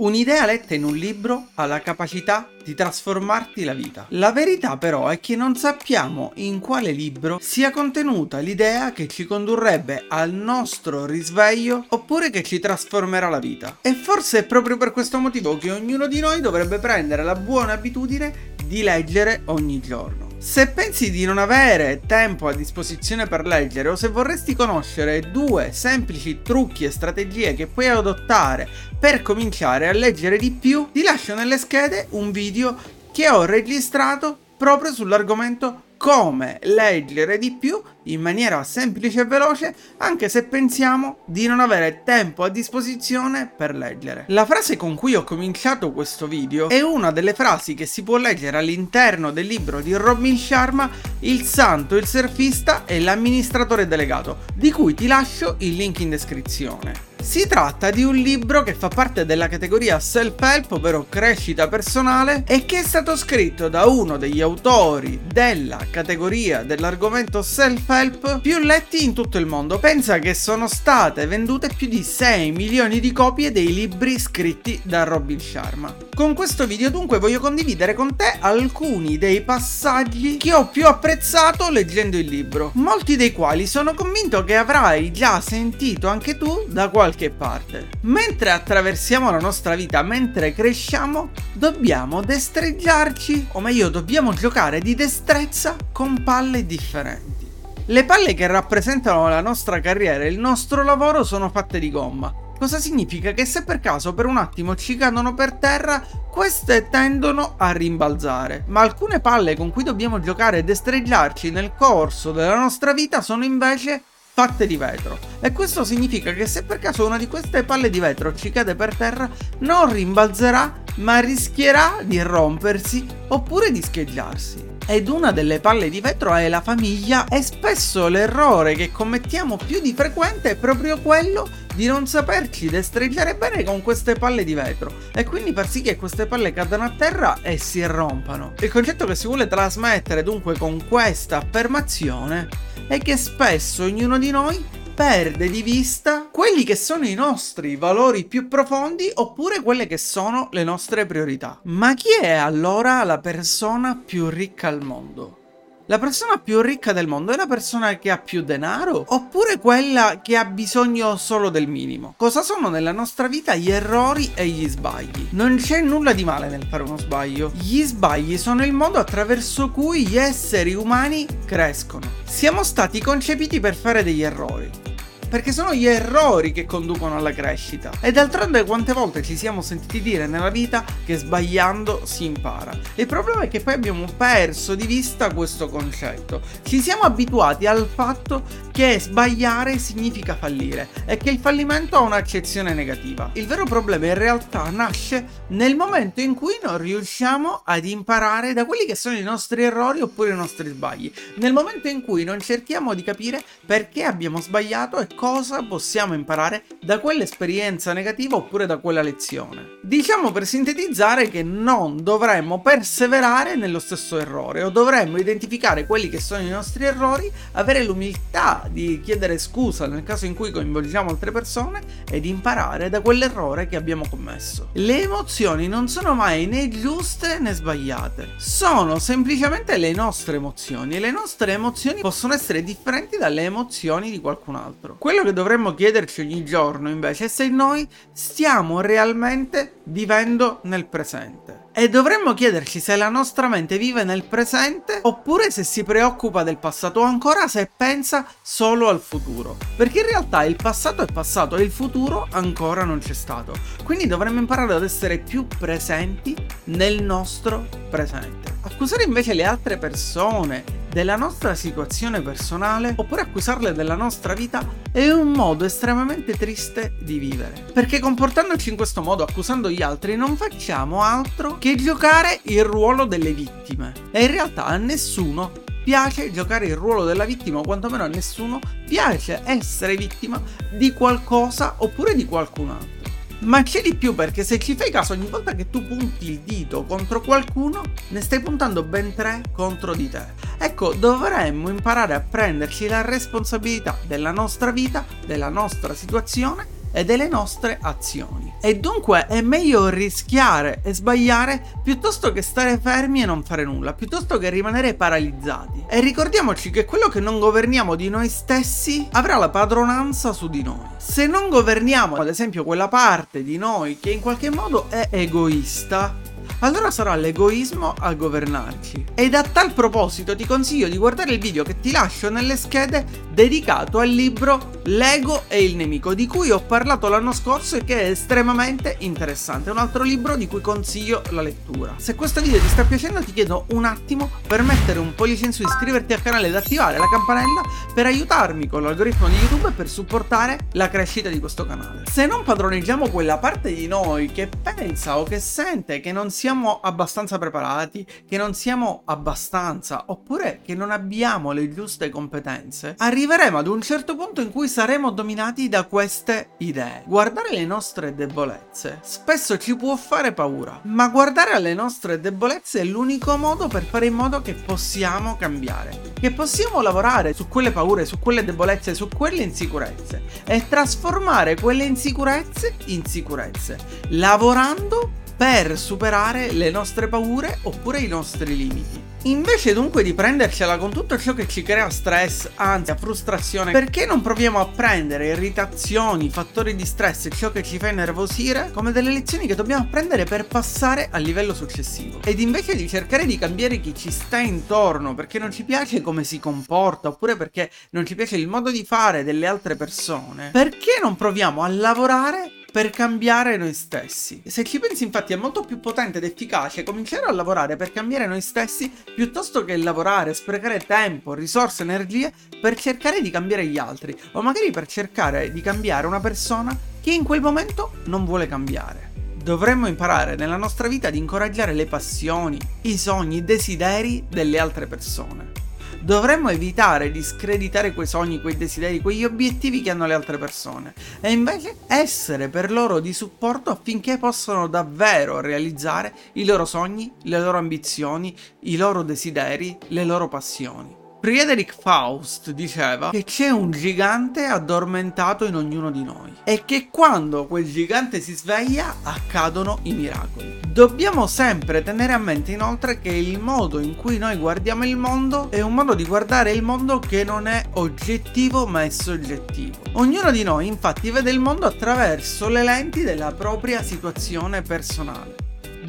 Un'idea letta in un libro ha la capacità di trasformarti la vita. La verità però è che non sappiamo in quale libro sia contenuta l'idea che ci condurrebbe al nostro risveglio oppure che ci trasformerà la vita. E forse è proprio per questo motivo che ognuno di noi dovrebbe prendere la buona abitudine di leggere ogni giorno. Se pensi di non avere tempo a disposizione per leggere o se vorresti conoscere due semplici trucchi e strategie che puoi adottare per cominciare a leggere di più, ti lascio nelle schede un video che ho registrato proprio sull'argomento come leggere di più in maniera semplice e veloce anche se pensiamo di non avere tempo a disposizione per leggere. La frase con cui ho cominciato questo video è una delle frasi che si può leggere all'interno del libro di Robin Sharma Il santo, il surfista e l'amministratore delegato, di cui ti lascio il link in descrizione. Si tratta di un libro che fa parte della categoria self-help, ovvero crescita personale, e che è stato scritto da uno degli autori della categoria dell'argomento self-help più letti in tutto il mondo. Pensa che sono state vendute più di 6 milioni di copie dei libri scritti da Robin Sharma. Con questo video dunque voglio condividere con te alcuni dei passaggi che ho più apprezzato leggendo il libro, molti dei quali sono convinto che avrai già sentito anche tu da qualche parte. Mentre attraversiamo la nostra vita, mentre cresciamo, dobbiamo destreggiarci, o meglio, dobbiamo giocare di destrezza con palle differenti. Le palle che rappresentano la nostra carriera e il nostro lavoro sono fatte di gomma. Cosa significa? Che se per caso per un attimo ci cadono per terra, queste tendono a rimbalzare. Ma alcune palle con cui dobbiamo giocare e destreggiarci nel corso della nostra vita sono invece fatte di vetro. E questo significa che se per caso una di queste palle di vetro ci cade per terra, non rimbalzerà, ma rischierà di rompersi oppure di scheggiarsi. Ed una delle palle di vetro è la famiglia e spesso l'errore che commettiamo più di frequente è proprio quello di non saperci destreggiare bene con queste palle di vetro e quindi far sì che queste palle cadano a terra e si rompano. Il concetto che si vuole trasmettere dunque con questa affermazione è che spesso ognuno di noi perde di vista quelli che sono i nostri valori più profondi oppure quelle che sono le nostre priorità. Ma chi è allora la persona più ricca al mondo? La persona più ricca del mondo è la persona che ha più denaro oppure quella che ha bisogno solo del minimo? Cosa sono nella nostra vita gli errori e gli sbagli? Non c'è nulla di male nel fare uno sbaglio. Gli sbagli sono il modo attraverso cui gli esseri umani crescono. Siamo stati concepiti per fare degli errori perché sono gli errori che conducono alla crescita. E d'altronde quante volte ci siamo sentiti dire nella vita che sbagliando si impara. Il problema è che poi abbiamo perso di vista questo concetto. Ci siamo abituati al fatto che sbagliare significa fallire e che il fallimento ha un'accezione negativa. Il vero problema in realtà nasce nel momento in cui non riusciamo ad imparare da quelli che sono i nostri errori oppure i nostri sbagli. Nel momento in cui non cerchiamo di capire perché abbiamo sbagliato e cosa possiamo imparare da quell'esperienza negativa oppure da quella lezione. Diciamo per sintetizzare che non dovremmo perseverare nello stesso errore o dovremmo identificare quelli che sono i nostri errori, avere l'umiltà di chiedere scusa nel caso in cui coinvolgiamo altre persone ed imparare da quell'errore che abbiamo commesso. Le emozioni non sono mai né giuste né sbagliate, sono semplicemente le nostre emozioni e le nostre emozioni possono essere differenti dalle emozioni di qualcun altro. Quello che dovremmo chiederci ogni giorno invece è se noi stiamo realmente vivendo nel presente. E dovremmo chiederci se la nostra mente vive nel presente oppure se si preoccupa del passato o ancora se pensa solo al futuro. Perché in realtà il passato è passato e il futuro ancora non c'è stato. Quindi dovremmo imparare ad essere più presenti nel nostro presente. Accusare invece le altre persone della nostra situazione personale oppure accusarle della nostra vita è un modo estremamente triste di vivere. Perché comportandoci in questo modo, accusando gli altri, non facciamo altro che giocare il ruolo delle vittime. E in realtà a nessuno piace giocare il ruolo della vittima o quantomeno a nessuno piace essere vittima di qualcosa oppure di qualcun altro. Ma c'è di più perché se ci fai caso ogni volta che tu punti il dito contro qualcuno, ne stai puntando ben tre contro di te. Ecco, dovremmo imparare a prenderci la responsabilità della nostra vita, della nostra situazione e delle nostre azioni. E dunque è meglio rischiare e sbagliare piuttosto che stare fermi e non fare nulla, piuttosto che rimanere paralizzati. E ricordiamoci che quello che non governiamo di noi stessi avrà la padronanza su di noi. Se non governiamo, ad esempio, quella parte di noi che in qualche modo è egoista, allora sarà l'egoismo a governarci. Ed a tal proposito ti consiglio di guardare il video che ti lascio nelle schede dedicato al libro L'ego e il nemico, di cui ho parlato l'anno scorso e che è estremamente interessante. È un altro libro di cui consiglio la lettura. Se questo video ti sta piacendo ti chiedo un attimo per mettere un pollice in su, iscriverti al canale ed attivare la campanella per aiutarmi con l'algoritmo di YouTube e per supportare la crescita di questo canale. Se non padroneggiamo quella parte di noi che pensa o che sente che non siamo abbastanza preparati, che non siamo abbastanza oppure che non abbiamo le giuste competenze, arriveremo ad un certo punto in cui saremo dominati da queste idee. Guardare le nostre debolezze spesso ci può fare paura, ma guardare alle nostre debolezze è l'unico modo per fare in modo che possiamo cambiare, che possiamo lavorare su quelle paure, su quelle debolezze, su quelle insicurezze e trasformare quelle insicurezze in sicurezze, lavorando per superare le nostre paure oppure i nostri limiti. Invece dunque di prendercela con tutto ciò che ci crea stress, ansia, frustrazione, perché non proviamo a prendere irritazioni, fattori di stress e ciò che ci fa innervosire come delle lezioni che dobbiamo apprendere per passare al livello successivo? Ed invece di cercare di cambiare chi ci sta intorno perché non ci piace come si comporta oppure perché non ci piace il modo di fare delle altre persone, perché non proviamo a lavorare per cambiare noi stessi. Se ci pensi infatti è molto più potente ed efficace cominciare a lavorare per cambiare noi stessi piuttosto che lavorare, sprecare tempo, risorse, energie per cercare di cambiare gli altri o magari per cercare di cambiare una persona che in quel momento non vuole cambiare. Dovremmo imparare nella nostra vita ad incoraggiare le passioni, i sogni, i desideri delle altre persone dovremmo evitare di screditare quei sogni, quei desideri, quegli obiettivi che hanno le altre persone e invece essere per loro di supporto affinché possano davvero realizzare i loro sogni, le loro ambizioni, i loro desideri, le loro passioni. Friedrich Faust diceva che c'è un gigante addormentato in ognuno di noi e che quando quel gigante si sveglia accadono i miracoli. Dobbiamo sempre tenere a mente inoltre che il modo in cui noi guardiamo il mondo è un modo di guardare il mondo che non è oggettivo ma è soggettivo. Ognuno di noi infatti vede il mondo attraverso le lenti della propria situazione personale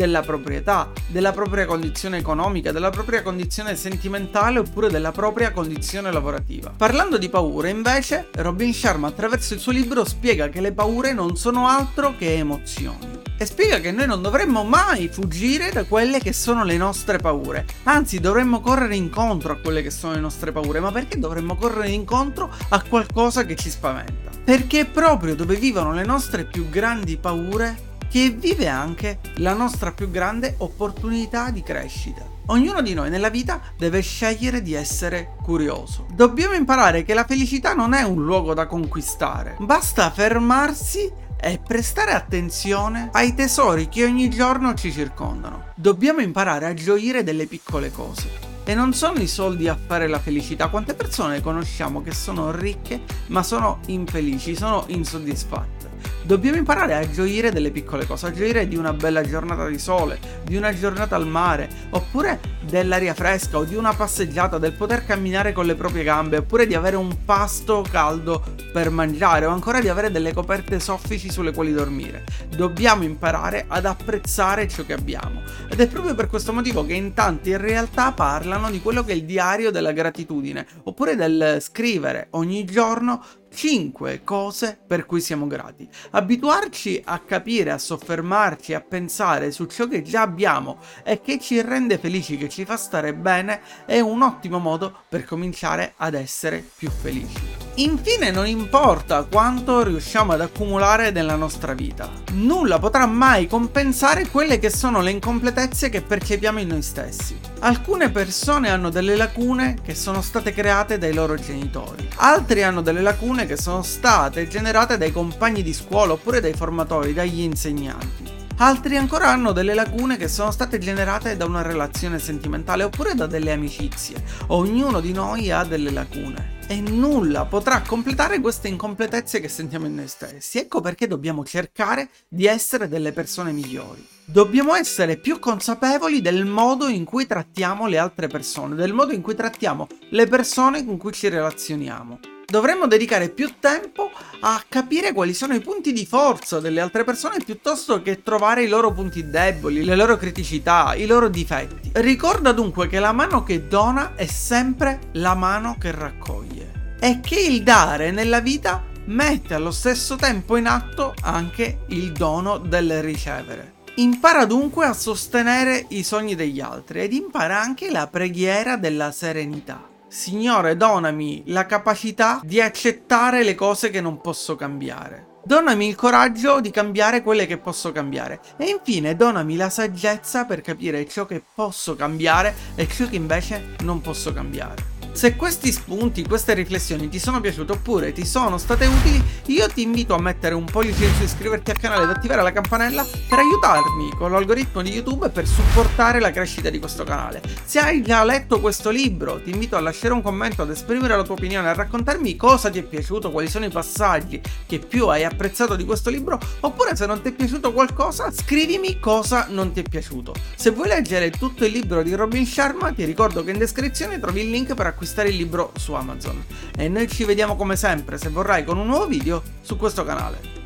della proprietà, della propria condizione economica, della propria condizione sentimentale oppure della propria condizione lavorativa. Parlando di paure, invece, Robin Sharma attraverso il suo libro spiega che le paure non sono altro che emozioni e spiega che noi non dovremmo mai fuggire da quelle che sono le nostre paure. Anzi, dovremmo correre incontro a quelle che sono le nostre paure. Ma perché dovremmo correre incontro a qualcosa che ci spaventa? Perché proprio dove vivono le nostre più grandi paure che vive anche la nostra più grande opportunità di crescita. Ognuno di noi nella vita deve scegliere di essere curioso. Dobbiamo imparare che la felicità non è un luogo da conquistare, basta fermarsi e prestare attenzione ai tesori che ogni giorno ci circondano. Dobbiamo imparare a gioire delle piccole cose. E non sono i soldi a fare la felicità. Quante persone conosciamo che sono ricche ma sono infelici, sono insoddisfatte? Dobbiamo imparare a gioire delle piccole cose, a gioire di una bella giornata di sole, di una giornata al mare, oppure dell'aria fresca o di una passeggiata, del poter camminare con le proprie gambe, oppure di avere un pasto caldo per mangiare o ancora di avere delle coperte soffici sulle quali dormire. Dobbiamo imparare ad apprezzare ciò che abbiamo. Ed è proprio per questo motivo che in tanti in realtà parlano di quello che è il diario della gratitudine, oppure del scrivere ogni giorno 5 cose per cui siamo grati. Abituarci a capire, a soffermarci, a pensare su ciò che già abbiamo e che ci rende felici, che ci fa stare bene, è un ottimo modo per cominciare ad essere più felici. Infine non importa quanto riusciamo ad accumulare nella nostra vita, nulla potrà mai compensare quelle che sono le incompletezze che percepiamo in noi stessi. Alcune persone hanno delle lacune che sono state create dai loro genitori, altri hanno delle lacune che sono state generate dai compagni di scuola oppure dai formatori, dagli insegnanti. Altri ancora hanno delle lacune che sono state generate da una relazione sentimentale oppure da delle amicizie. Ognuno di noi ha delle lacune. E nulla potrà completare queste incompletezze che sentiamo in noi stessi. Ecco perché dobbiamo cercare di essere delle persone migliori. Dobbiamo essere più consapevoli del modo in cui trattiamo le altre persone, del modo in cui trattiamo le persone con cui ci relazioniamo dovremmo dedicare più tempo a capire quali sono i punti di forza delle altre persone piuttosto che trovare i loro punti deboli, le loro criticità, i loro difetti. Ricorda dunque che la mano che dona è sempre la mano che raccoglie e che il dare nella vita mette allo stesso tempo in atto anche il dono del ricevere. Impara dunque a sostenere i sogni degli altri ed impara anche la preghiera della serenità. Signore, donami la capacità di accettare le cose che non posso cambiare. Donami il coraggio di cambiare quelle che posso cambiare. E infine donami la saggezza per capire ciò che posso cambiare e ciò che invece non posso cambiare. Se questi spunti, queste riflessioni ti sono piaciute oppure ti sono state utili, io ti invito a mettere un pollice in su, iscriverti al canale ed attivare la campanella per aiutarmi con l'algoritmo di YouTube e per supportare la crescita di questo canale. Se hai già letto questo libro, ti invito a lasciare un commento, ad esprimere la tua opinione, a raccontarmi cosa ti è piaciuto, quali sono i passaggi che più hai apprezzato di questo libro, oppure se non ti è piaciuto qualcosa, scrivimi cosa non ti è piaciuto. Se vuoi leggere tutto il libro di Robin Sharma, ti ricordo che in descrizione trovi il link per acquistare acquistare il libro su Amazon. E noi ci vediamo come sempre, se vorrai, con un nuovo video su questo canale.